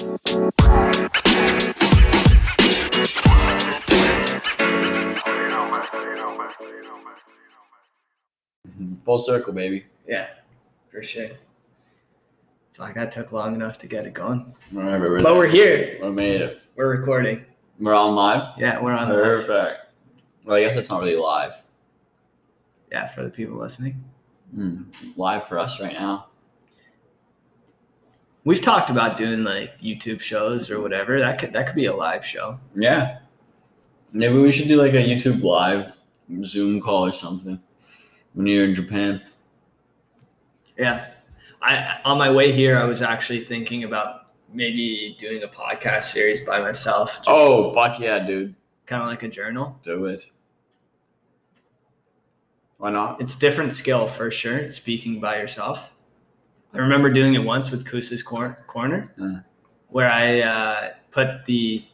Full circle, baby. Yeah, for sure. Fuck, that took long enough to get it going. We're But we're here. We made it. We're recording. We're on live. Yeah, we're on live. Perfect. Well, I guess it's not really live. Yeah, for the people listening. Hmm. Live for us right now. We've talked about doing like YouTube shows or whatever. That could that could be a live show. Yeah. Maybe we should do like a YouTube live Zoom call or something when you're in Japan. Yeah. I on my way here I was actually thinking about maybe doing a podcast series by myself. Just Oh, fuck yeah, dude. kind of like a journal. Do it. Why not? It's different skill for sure, speaking by yourself. I remember doing it once with Cous's Cor- Corner, Mm. where I uh, put the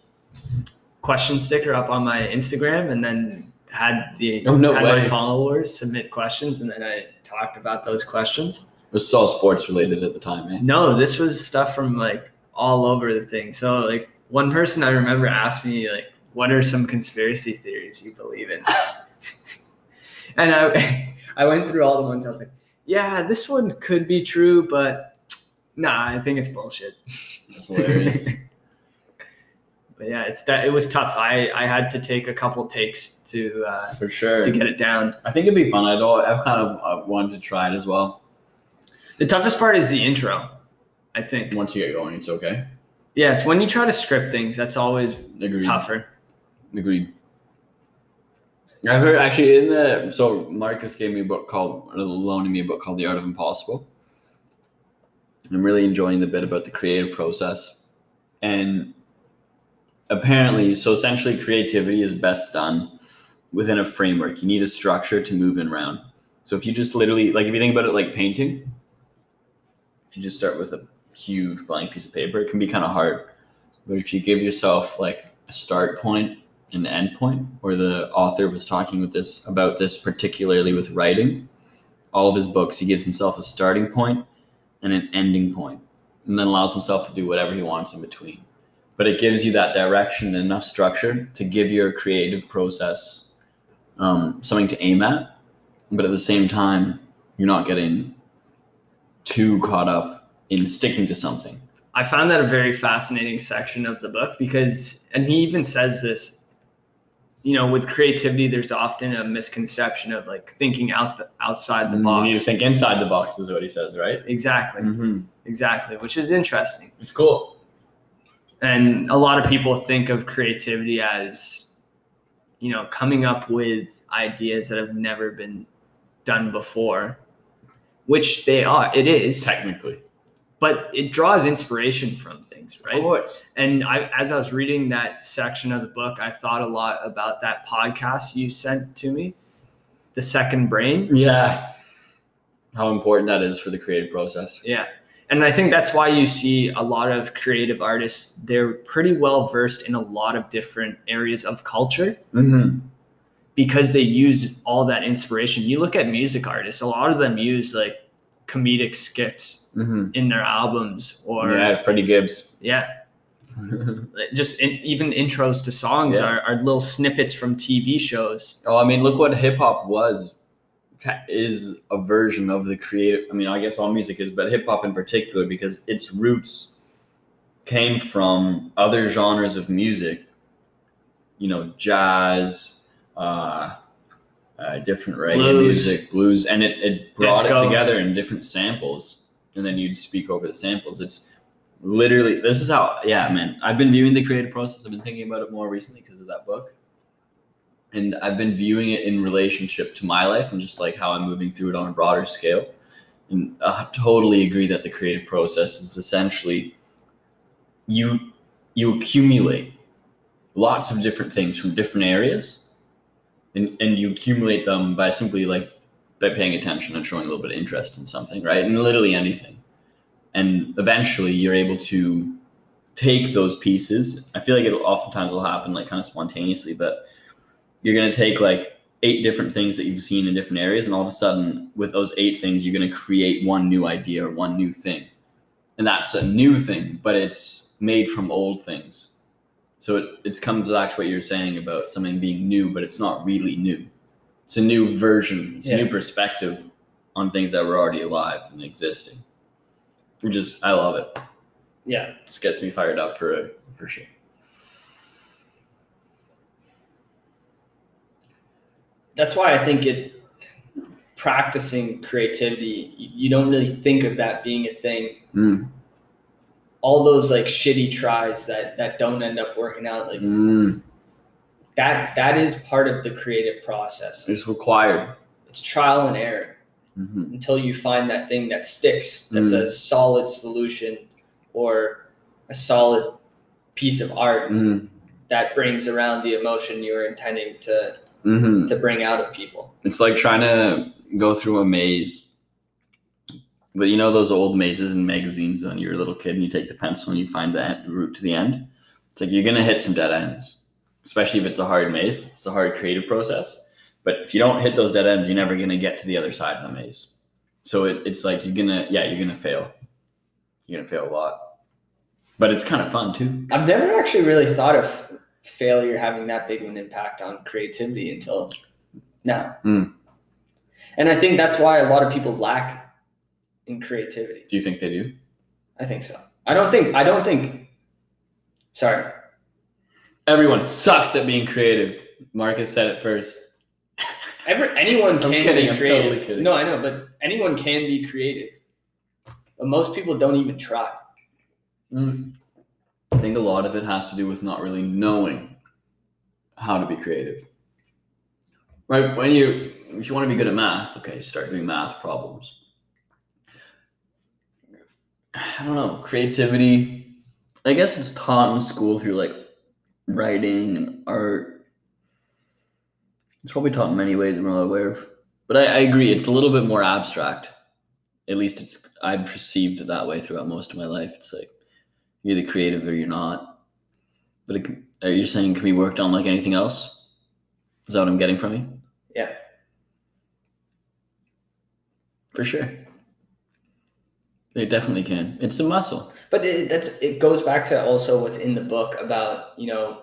question sticker up on my Instagram and then had the Oh, no had way. my followers submit questions and then I talked about those questions. It was all sports related at the time, man. No, this was stuff from like all over the thing. So like one person I remember asked me like, "What are some conspiracy theories you believe in?" and I I went through all the ones. I was like, "Yeah, this one could be true, but nah, I think it's bullshit." That's hilarious. But yeah, it's that it was tough. I I had to take a couple takes to uh, for sure. to get it down. I think it'd be fun. I'd al- I've kind of uh, wanted to try it as well. The toughest part is the intro. I think. Once you get going, it's okay. Yeah, it's when you try to script things that's always Agreed. tougher. Agreed. I've heard actually in the so Marcus gave me a book called loaning me a book called The Art of Impossible. And I'm really enjoying the bit about the creative process. And apparently, so essentially creativity is best done within a framework. You need a structure to move in around. So if you just literally like if you think about it like painting, if you just start with a huge blank piece of paper, it can be kind of hard. But if you give yourself like a start point an end point, where the author was talking with this about this particularly with writing, all of his books, he gives himself a starting point and an ending point, and then allows himself to do whatever he wants in between. But it gives you that direction and enough structure to give your creative process um, something to aim at, but at the same time, you're not getting too caught up in sticking to something. I found that a very fascinating section of the book because, and he even says this, you know, with creativity, there's often a misconception of like thinking out the, outside the box. You need to think inside the box, is what he says, right? Exactly, Mm-hmm. exactly, which is interesting. It's cool. And a lot of people think of creativity as, you know, coming up with ideas that have never been done before, which they are. It is, Technically. But it draws inspiration from things, right? Of course. And I, as I was reading that section of the book, I thought a lot about that podcast you sent to me, The Second Brain. Yeah. How important that is for the creative process. Yeah. And I think that's why you see a lot of creative artists, they're pretty well versed in a lot of different areas of culture Mm-hmm. because they use all that inspiration. You look at music artists, a lot of them use like comedic skits Mm-hmm. in their albums or, yeah, Freddie Gibbs. yeah, just in, even intros to songs Yeah. are, are little snippets from TV shows. oh, I mean, look what hip hop was. Is a version of the creative. I mean, I guess all music is, but hip hop in particular, because its roots came from other genres of music. You know, jazz, uh, uh, different reggae Blues. music, blues, and it, it brought Disco. it together in different samples, and then you'd speak over the samples. It's literally this is how yeah man i've been viewing the creative process i've been thinking about it more recently because of that book and i've been viewing it in relationship to my life and just like how i'm moving through it on a broader scale and i totally agree that the creative process is essentially you you accumulate lots of different things from different areas and, and you accumulate them by simply like by paying attention and showing a little bit of interest in something right? And literally anything. And eventually you're able to take those pieces. I feel like it oftentimes will happen like kind of spontaneously but you're to take like eight different things that you've seen in different areas and all of a sudden with those eight things you're to create one new idea or one new thing. And that's a new thing but it's made from old things. So it, it comes back to what you're saying about something being new, but it's not really new. It's a new version, it's a new perspective on things that were already alive and existing. Which is, I love it. Yeah. Just gets me fired up for for sure. That's why I think it practicing creativity, you you don't really think of that being a thing. Mm. All those like shitty tries that that don't end up working out, like Mm. that that is part of the creative process. It's required. It's trial and error hmm until you find that thing that sticks, that's Mm. a solid solution or a solid piece of art Mm. that brings around the emotion you were intending to hmm to bring out of people. It's like trying to go through a maze. But you know those old mazes and magazines when you're a little kid and you take the pencil and you find the route to the end? It's like you're gonna hit some dead ends. Especially if it's a hard maze. It's a hard creative process. But if you don't hit those dead ends, you're never gonna get to the other side of the maze. So it, it's like you're gonna yeah, you're gonna fail. You're gonna fail a lot. But it's kind of fun too. I've never actually really thought of failure having that big of an impact on creativity until now. Mm. And I think that's why a lot of people lack in creativity. Do you think they do? I think so. I don't think I don't think sorry. Everyone sucks at being creative. Marcus said it first. Ever anyone can kidding, be creative. totally kidding. No, I know, but anyone can be creative. But most people don't even try. Mm. I think a lot of it has to do with not really knowing how to be creative. Right? When you, if you want to be good at math, okay, start doing math problems. I don't know, creativity. I guess it's taught in school through like writing and art. It's probably taught in many ways I'm not aware of. But I, I agree, it's a little bit more abstract. At least it's I've perceived it that way throughout most of my life. It's like you're either creative or you're not. But it, are you saying it can be worked on like anything else? Is that what I'm getting from you? Yeah. For sure. It definitely can. It's a muscle. But it, that's it goes back to also what's in the book about you know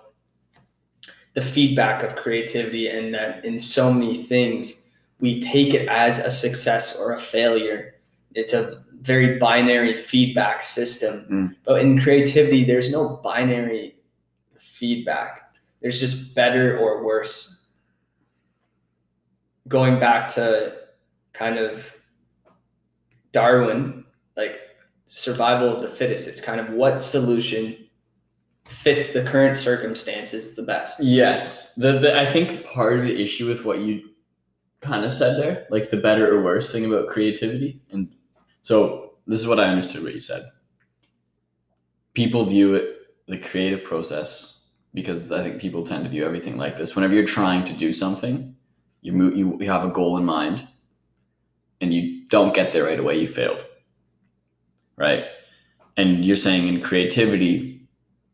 the feedback of creativity and that in so many things we take it as a success or a failure. It's a very binary feedback system. Mm. But in creativity, there's no binary feedback. There's just better or worse. Going back to kind of Darwin, like survival of the fittest. It's kind of what solution fits the current circumstances the best. Yes. The, the I think part of the issue with what you kind of said there, like the better or worse thing about creativity, and so this is what I understood what you said. People view it the creative process because I think people tend to view everything like this. Whenever you're trying to do something, you move, you, you have a goal in mind, and you don't get there right away, you failed. Right, and you're saying in creativity,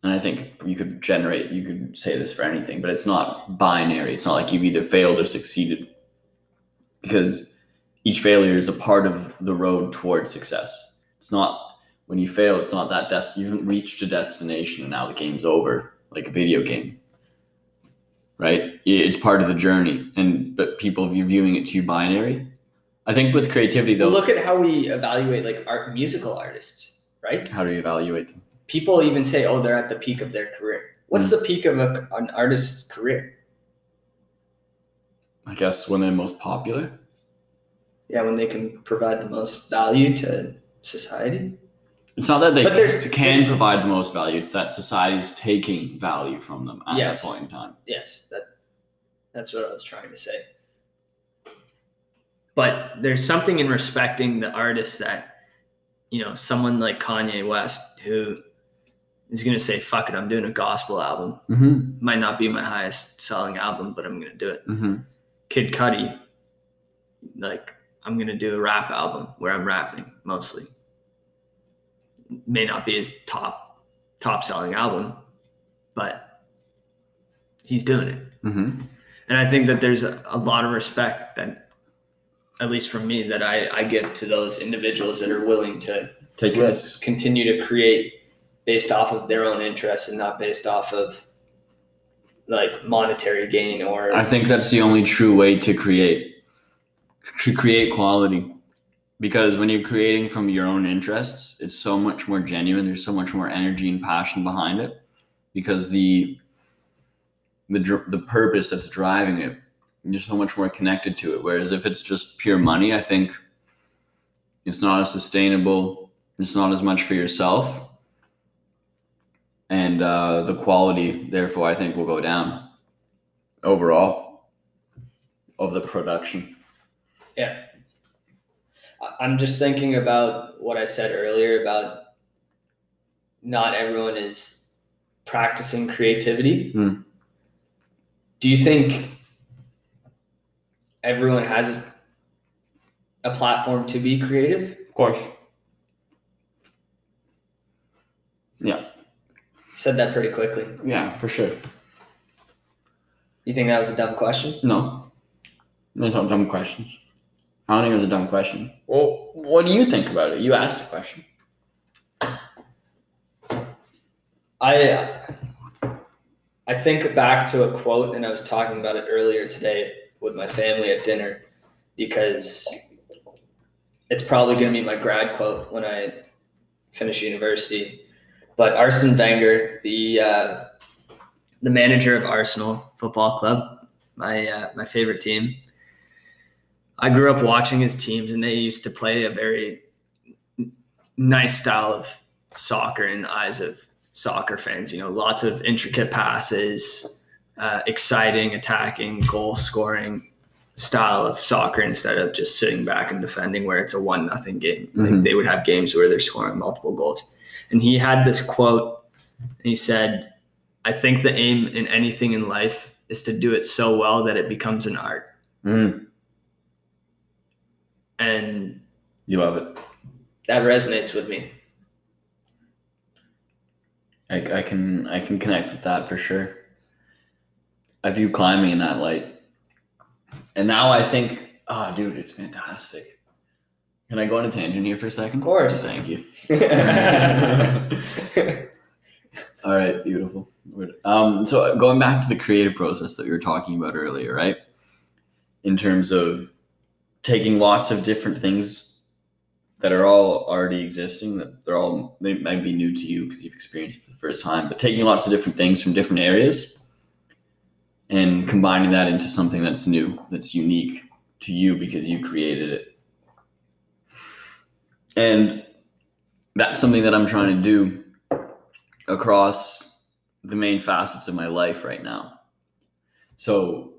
and I think you could generate, you could say this for anything, but it's not binary. It's not like you've either failed or succeeded because each failure is a part of the road towards success. It's not when you fail, it's not that des- you haven't reached a destination and now the game's over, like a video game. Right? It's part of the journey. And but people view viewing it too binary. I think with creativity though, Look at how we evaluate like art musical artists, right? how do you evaluate them? People even say, "Oh, they're at the peak of their career." What's hmm. the peak of a, an artist's career? I guess when they're most popular. Yeah, when they can provide the most value to society. It's not that they But there's- can provide the most value. It's that society's taking value from them at Yes. that point in time. Yes, that that's what I was trying to say. But there's something in respecting the artist that, you know, someone like Kanye West who is going to say, "Fuck it, I'm doing a gospel album. Mm-hmm. Might not be my highest selling album, but I'm going to do it." Mm-hmm. Kid Cudi, like, I'm going to do a rap album where I'm rapping mostly. May not be his top top selling album, but he's doing it. Mm-hmm. And I think that there's a, a lot of respect that, at least from me, that I, I give to those individuals that are willing to Take risks. continue to create based off of their own interests and not based off of like monetary gain or I think that's the only true way to create to create quality. Because when you're creating from your own interests, it's so much more genuine. There's so much more energy and passion behind it. Because the the the purpose that's driving it, you're so much more connected to it. Whereas if it's just pure money, I think it's not as sustainable. It's not as much for yourself, and uh, the quality, therefore, I think will go down overall of the production. Yeah. I'm just thinking about what I said earlier about not everyone is practicing creativity. Hmm. Do you think everyone has a platform to be creative? Of course. Yeah, Said that pretty quickly. yeah, for sure. You think that was a dumb question? No, those are dumb questions. I don't think it was a dumb question. Well, what do you think about it? You asked the question. I I think back to a quote, and I was talking about it earlier today with my family at dinner because it's probably going to be my grad quote when I finish university. But Arsene Wenger, the uh, the manager of Arsenal Football Club, my uh, my favorite team. I grew up watching his teams, and they used to play a very nice style of soccer in the eyes of soccer fans. You know, lots of intricate passes, uh, exciting, attacking, goal scoring style of soccer instead of just sitting back and defending where it's a one nothing game. Like Mhm. they would have games where they're scoring multiple goals. And he had this quote, and he said, "I think the aim in anything in life is to do it so well that it becomes an art." Mm, And you love it. that resonates with me. I, I can I can connect with that for sure. I view climbing in that light, and now I think, oh, dude, it's fantastic. Can I go on a tangent here for a second? Of course. Thank you. All right, beautiful. Um, so going back to the creative process that we were talking about earlier, right? In terms of taking lots of different things that are all already existing, that they're all they might be new to you because you've experienced it for the first time, but taking lots of different things from different areas and combining that into something that's new, that's unique to you because you created it. And that's something that I'm trying to do across the main facets of my life right now. So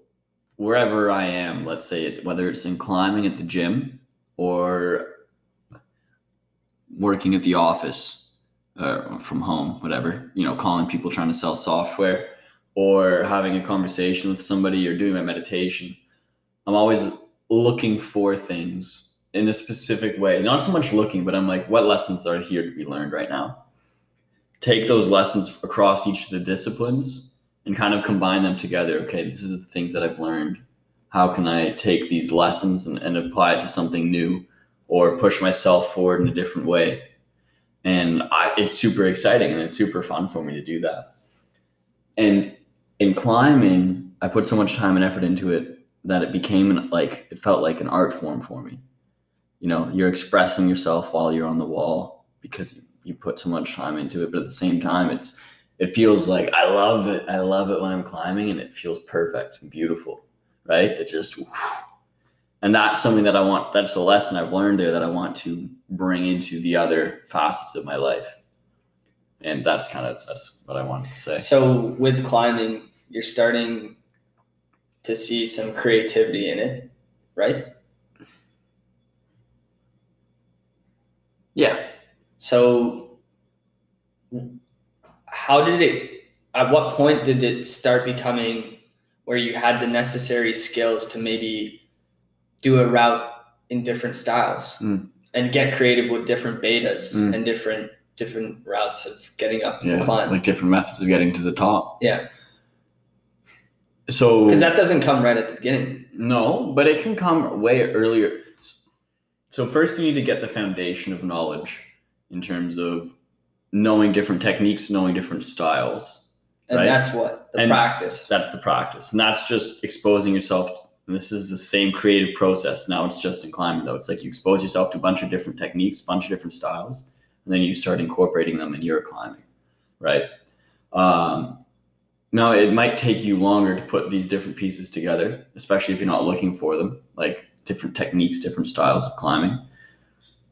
wherever I am, let's say it, whether it's in climbing at the gym or working at the office uh, from home, whatever, you know, calling people trying to sell software or having a conversation with somebody or doing my meditation, I'm always looking for things in a specific way. Not so much looking, but I'm like, what lessons are here to be learned right now? Take those lessons across each of the disciplines and kind of combine them together. Okay, this is the things that I've learned. How can I take these lessons and, and apply it to something new or push myself forward in a different way? And I, it's super exciting and it's super fun for me to do that. And in climbing, I put so much time and effort into it that it became an, like, it felt like an art form for me. You know you're expressing yourself while you're on the wall because you put so much time into it but at the same time it's it feels like i love it. I love it when i'm climbing and it feels perfect and beautiful right? It just and that's something that i want that's the lesson i've learned there that i want to bring into the other facets of my life. And that's kind of that's what i wanted to say. So with climbing, you're starting to see some creativity in it, right? yeah So how did it at what point did it start becoming where you had the necessary skills to maybe do a route in different styles Mm. and get creative with different betas Mm. and different different routes of getting up yeah the climb? like different methods of getting to the top Yeah. So Because that doesn't come right at the beginning. No, but it can come way earlier. So first you need to get the foundation of knowledge in terms of knowing different techniques, knowing different styles. And Right. that's what the And- practice. That's the practice. And that's just exposing yourself. This is the same creative process. Now it's just in climbing, though. It's like you expose yourself to a bunch of different techniques, a bunch of different styles, and then you start incorporating them in your climbing, right? Um, now, it might take you longer to put these different pieces together, especially if you're not looking for them, like different techniques, different styles of climbing.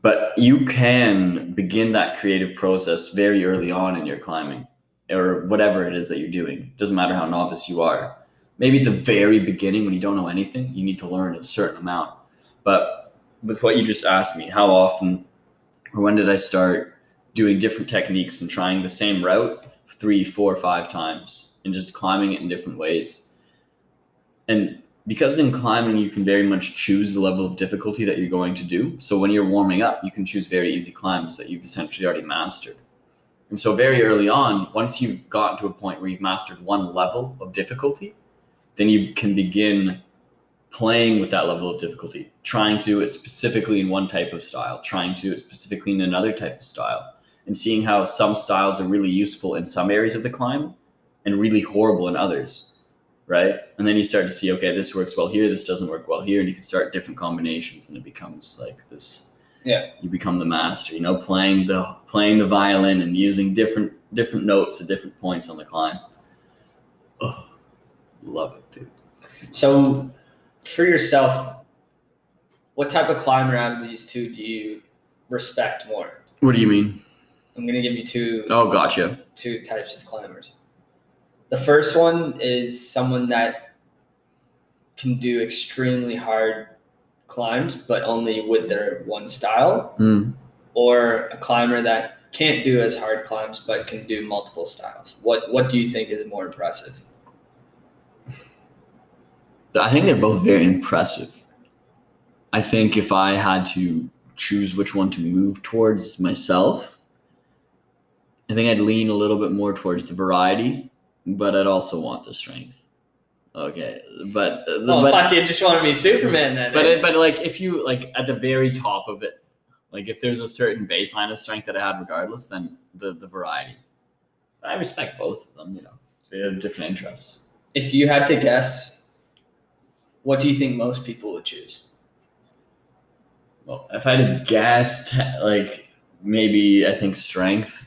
But you can begin that creative process very early on in your climbing or whatever it is that you're doing. Doesn't matter how novice you are. Maybe at the very beginning when you don't know anything, you need to learn a certain amount. But with what you just asked me, how often or when did I start doing different techniques and trying the same route three, four, five times and just climbing it in different ways? And because in climbing you can very much choose the level of difficulty that you're going to do. So when you're warming up, you can choose very easy climbs that you've essentially already mastered. And so very early on, once you've gotten to a point where you've mastered one level of difficulty, then you can begin playing with that level of difficulty, trying to do it specifically in one type of style, trying to do it specifically in another type of style, and seeing how some styles are really useful in some areas of the climb and really horrible in others. Right. And then you start to see, okay, this works well here, this doesn't work well here, and you can start different combinations and it becomes like this Yeah. you become the master you know playing the playing the violin and using different different notes at different points on the climb oh love it dude So, for yourself, what type of climber out of these two do you respect more? what do you mean I'm gonna give you two oh gotcha two types of climbers. The first one is someone that can do extremely hard climbs, but only with their one style, Hmm. or a climber that can't do as hard climbs but can do multiple styles. What what do you think is more impressive? i think they're both very impressive i think if i had to choose which one to move towards myself i think i'd lean a little bit more towards the variety but i'd also want the strength okay but, Oh but fuck! You just want to be Superman then? But eh? it, but like if you like at the very top of it, like if there's a certain baseline of strength that I had regardless, then the the variety. I respect both of them. You know, they have different interests. if you had to guess, what do you think most people would choose? Well, if I had to guess, like maybe I think strength.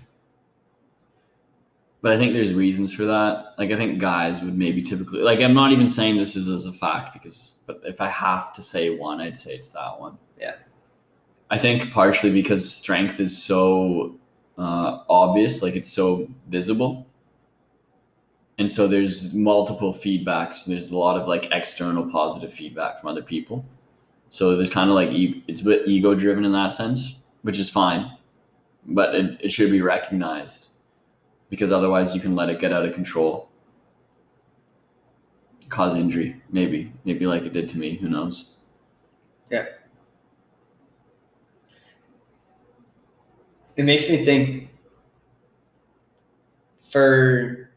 But I think there's reasons for that. Like I think guys would maybe typically like I'm not even saying this is as a fact because but if I have to say one, I'd say it's that one. Yeah. I think partially because strength is so uh, obvious, like it's so visible. And so there's multiple feedbacks. There's a lot of like external positive feedback from other people. So there's kind of like e- it's a bit ego driven in that sense, which is fine, but it, it should be recognized because otherwise you can let it get out of control, cause injury, maybe, maybe like it did to me. Who knows? Yeah. It makes me think for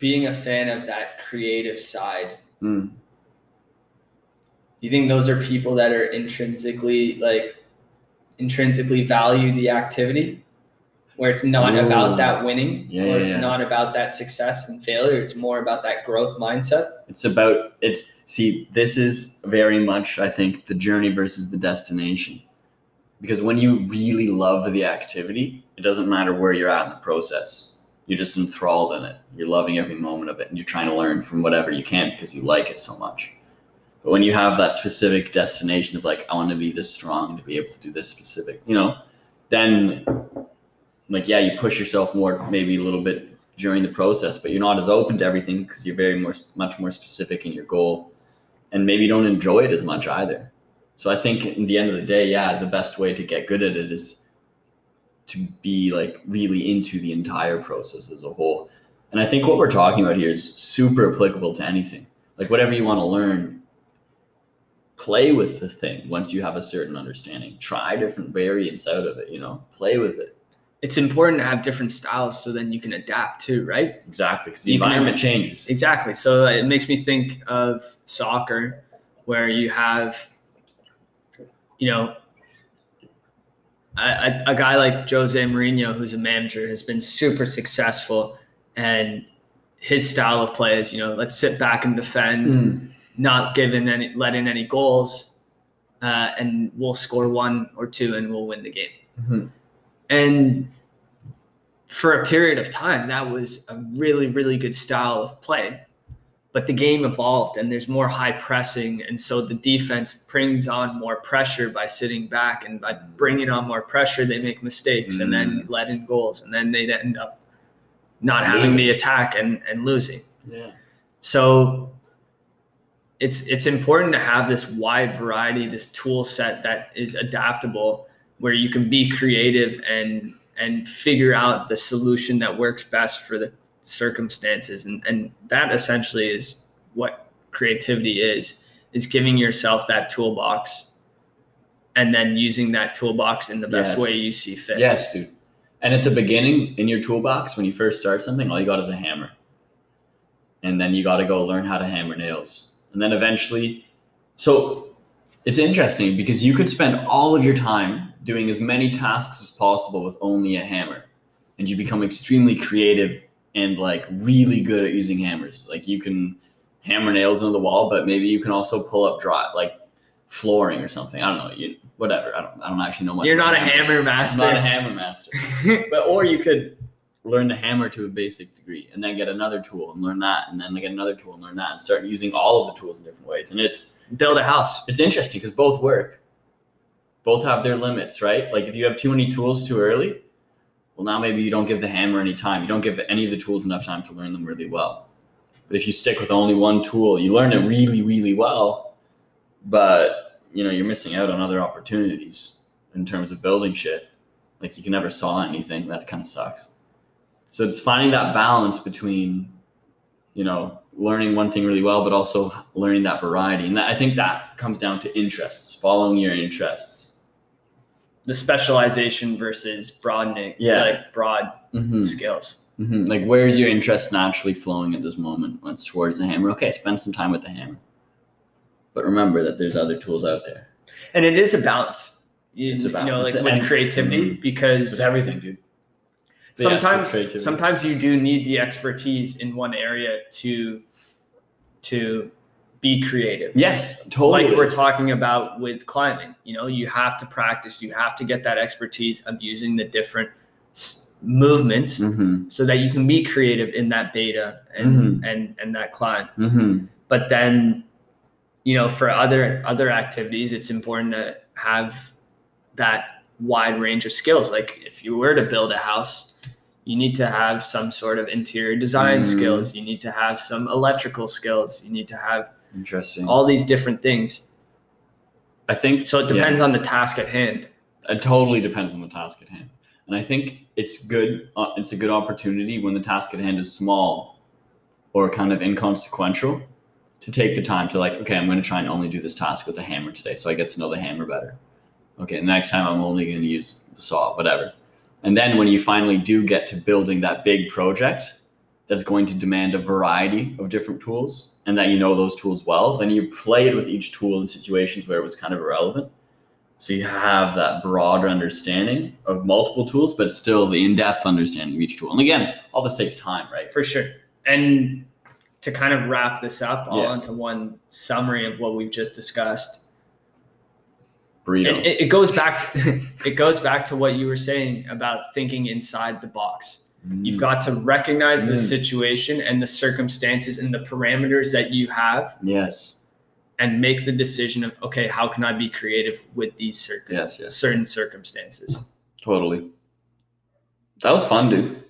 being a fan of that creative side, Mm. you think those are people that are intrinsically like intrinsically value the activity where it's not Ooh. about that winning Yeah, it's yeah. not about that success and failure it's more about that growth mindset It's about it's see, this is very much I think the journey versus the destination. Because when you really love the activity, it doesn't matter where you're at in the process. You're just enthralled in it. You're loving every moment of it and you're trying to learn from whatever you can because you like it so much. But when you have that specific destination of like, I want to be this strong to be able to do this specific, you know, then like yeah, you push yourself more maybe a little bit during the process, but you're not as open to everything because you're very more much more specific in your goal, and maybe you don't enjoy it as much either. So I think in the end of the day, yeah, the best way to get good at it is to be like really into the entire process as a whole. And I think what we're talking about here is super applicable to anything. Like whatever you want to learn, play with the thing once you have a certain understanding. Try different variants out of it, you know, play with it. It's important to have different styles so then you can adapt too right Exactly, because the You can- environment changes. Exactly. So it makes me think of soccer, where you have, you know, a, a guy like Jose Mourinho, who's a manager, has been super successful, and his style of play is, you know, let's sit back and defend, Mm. not giving any, letting any goals, uh, and we'll score one or two, and we'll win the game. Mhm. And for a period of time, that was a really, really good style of play. But the game evolved and there's more high pressing. And so the defense brings on more pressure by sitting back. And by bringing on more pressure, they make mistakes and then mm. let in goals. And then they'd end up not having Losing. the attack and, and losing. Yeah. So it's it's important to have this wide variety, this tool set that is adaptable, where you can be creative and and figure out the solution that works best for the circumstances. And and that essentially is what creativity is, is giving yourself that toolbox and then using that toolbox in the best Yes. way you see fit. Yes, dude. And at the beginning, in your toolbox, when you first start something, all you got is a hammer. And then you got to go learn how to hammer nails. And then eventually, so it's interesting because you could spend all of your time doing as many tasks as possible with only a hammer. And you become extremely creative and like really good at using hammers. Like you can hammer nails into the wall, but maybe you can also pull up dry, like flooring or something. I don't know. You, whatever. I don't, I don't actually know much. You're not a hammers. hammer I'm master. not a hammer master. But or you could learn to hammer to a basic degree and then get another tool and learn that and then get another tool and learn that and start using all of the tools in different ways. And it's Build a house. it's interesting because both work. Both have their limits, right? Like if you have too many tools too early, well now maybe you don't give the hammer any time. You don't give any of the tools enough time to learn them really well. But if you stick with only one tool, you learn it really, really well, but you know, you're missing out on other opportunities in terms of building shit. Like you can never saw anything. That kind of sucks. So it's finding that balance between, you know, learning one thing really well, but also learning that variety. And that, I think that comes down to interests, following your interests. The specialization versus broadening. Yeah. Like broad Mm-hmm. skills. hmm Like, where's your interest naturally flowing at this moment? When it's towards the hammer. Okay, spend some time with the hammer. But remember that there's other tools out there. And it is a balance. You, It's a you know, balance. like with And- creativity, because everything, dude. But sometimes creativity. sometimes you do need the expertise in one area to to be creative. Yes, totally. Like we're talking about with climbing, you know, you have to practice, you have to get that expertise of using the different s- movements mm-hmm. so that you can be creative in that beta and and and that climb. Mm-hmm. but then you know for other other activities it's important to have that wide range of skills like if you were to build a house you need to have some sort of interior design Mm. skills you need to have some electrical skills you need to have Interesting. all these different things I think so it depends on the task at hand It totally depends on the task at hand. And I think it's good. Uh, it's a good opportunity when the task at hand is small or kind of inconsequential to take the time to like, okay, I'm going to try and only do this task with the hammer today, so I get to know the hammer better. Okay, the next time I'm only going to use the saw, whatever. And then when you finally do get to building that big project that's going to demand a variety of different tools and that you know those tools well, then you played with each tool in situations where it was kind of irrelevant. So you have that broader understanding of multiple tools, but still the in-depth understanding of each tool. And again, all this takes time, right? for sure and to kind of wrap this up all Yeah. into one summary of what we've just discussed Burrito. it, it, it goes back to it goes back to what you were saying about thinking inside the box you've got to recognize the Mm. situation and the circumstances and the parameters that you have yes, and make the decision of okay how can i be creative with these circum- yes, yes, certain circumstances totally. That was fun, dude.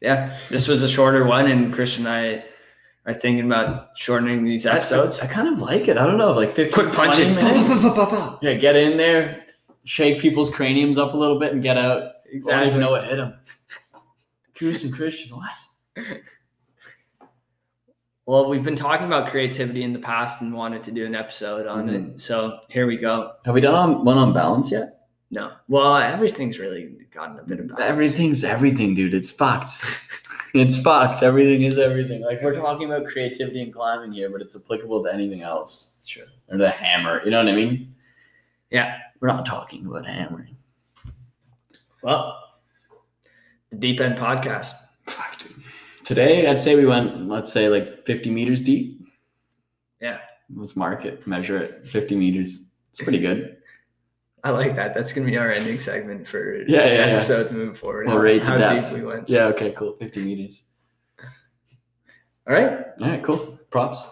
yeah this was a shorter one and christian and i are thinking about shortening these episodes I, I kind of like it. I don't know, like 15, quick 20 punches. Yeah, get in there, shake people's craniums up a little bit, and get out. I don't even know what hit them. Cous and Christian, what? well we've been talking about creativity in the past and wanted to do an episode on Mm-hmm. it so here we go Have we done on, one on balance yet? No. Well, everything's really gotten a bit of balance. Everything's everything, dude. It's fucked. it's fucked. Everything is everything. Like we're talking about creativity and climbing here, but it's applicable to anything else. It's true. Or the hammer. You know what I mean? Yeah. We're not talking about hammering. Well, Deep End Podcast. Fuck, dude. Today, I'd say we went, let's say, like 50 meters deep. Yeah. Let's mark it, measure it. 50 meters. It's pretty good. I like that. That's gonna be our ending segment for Yeah, yeah, yeah. episodes moving forward. We'll how rate how depth. deep we went. Yeah, okay, cool. 50 meters. All right. All right, cool. Props.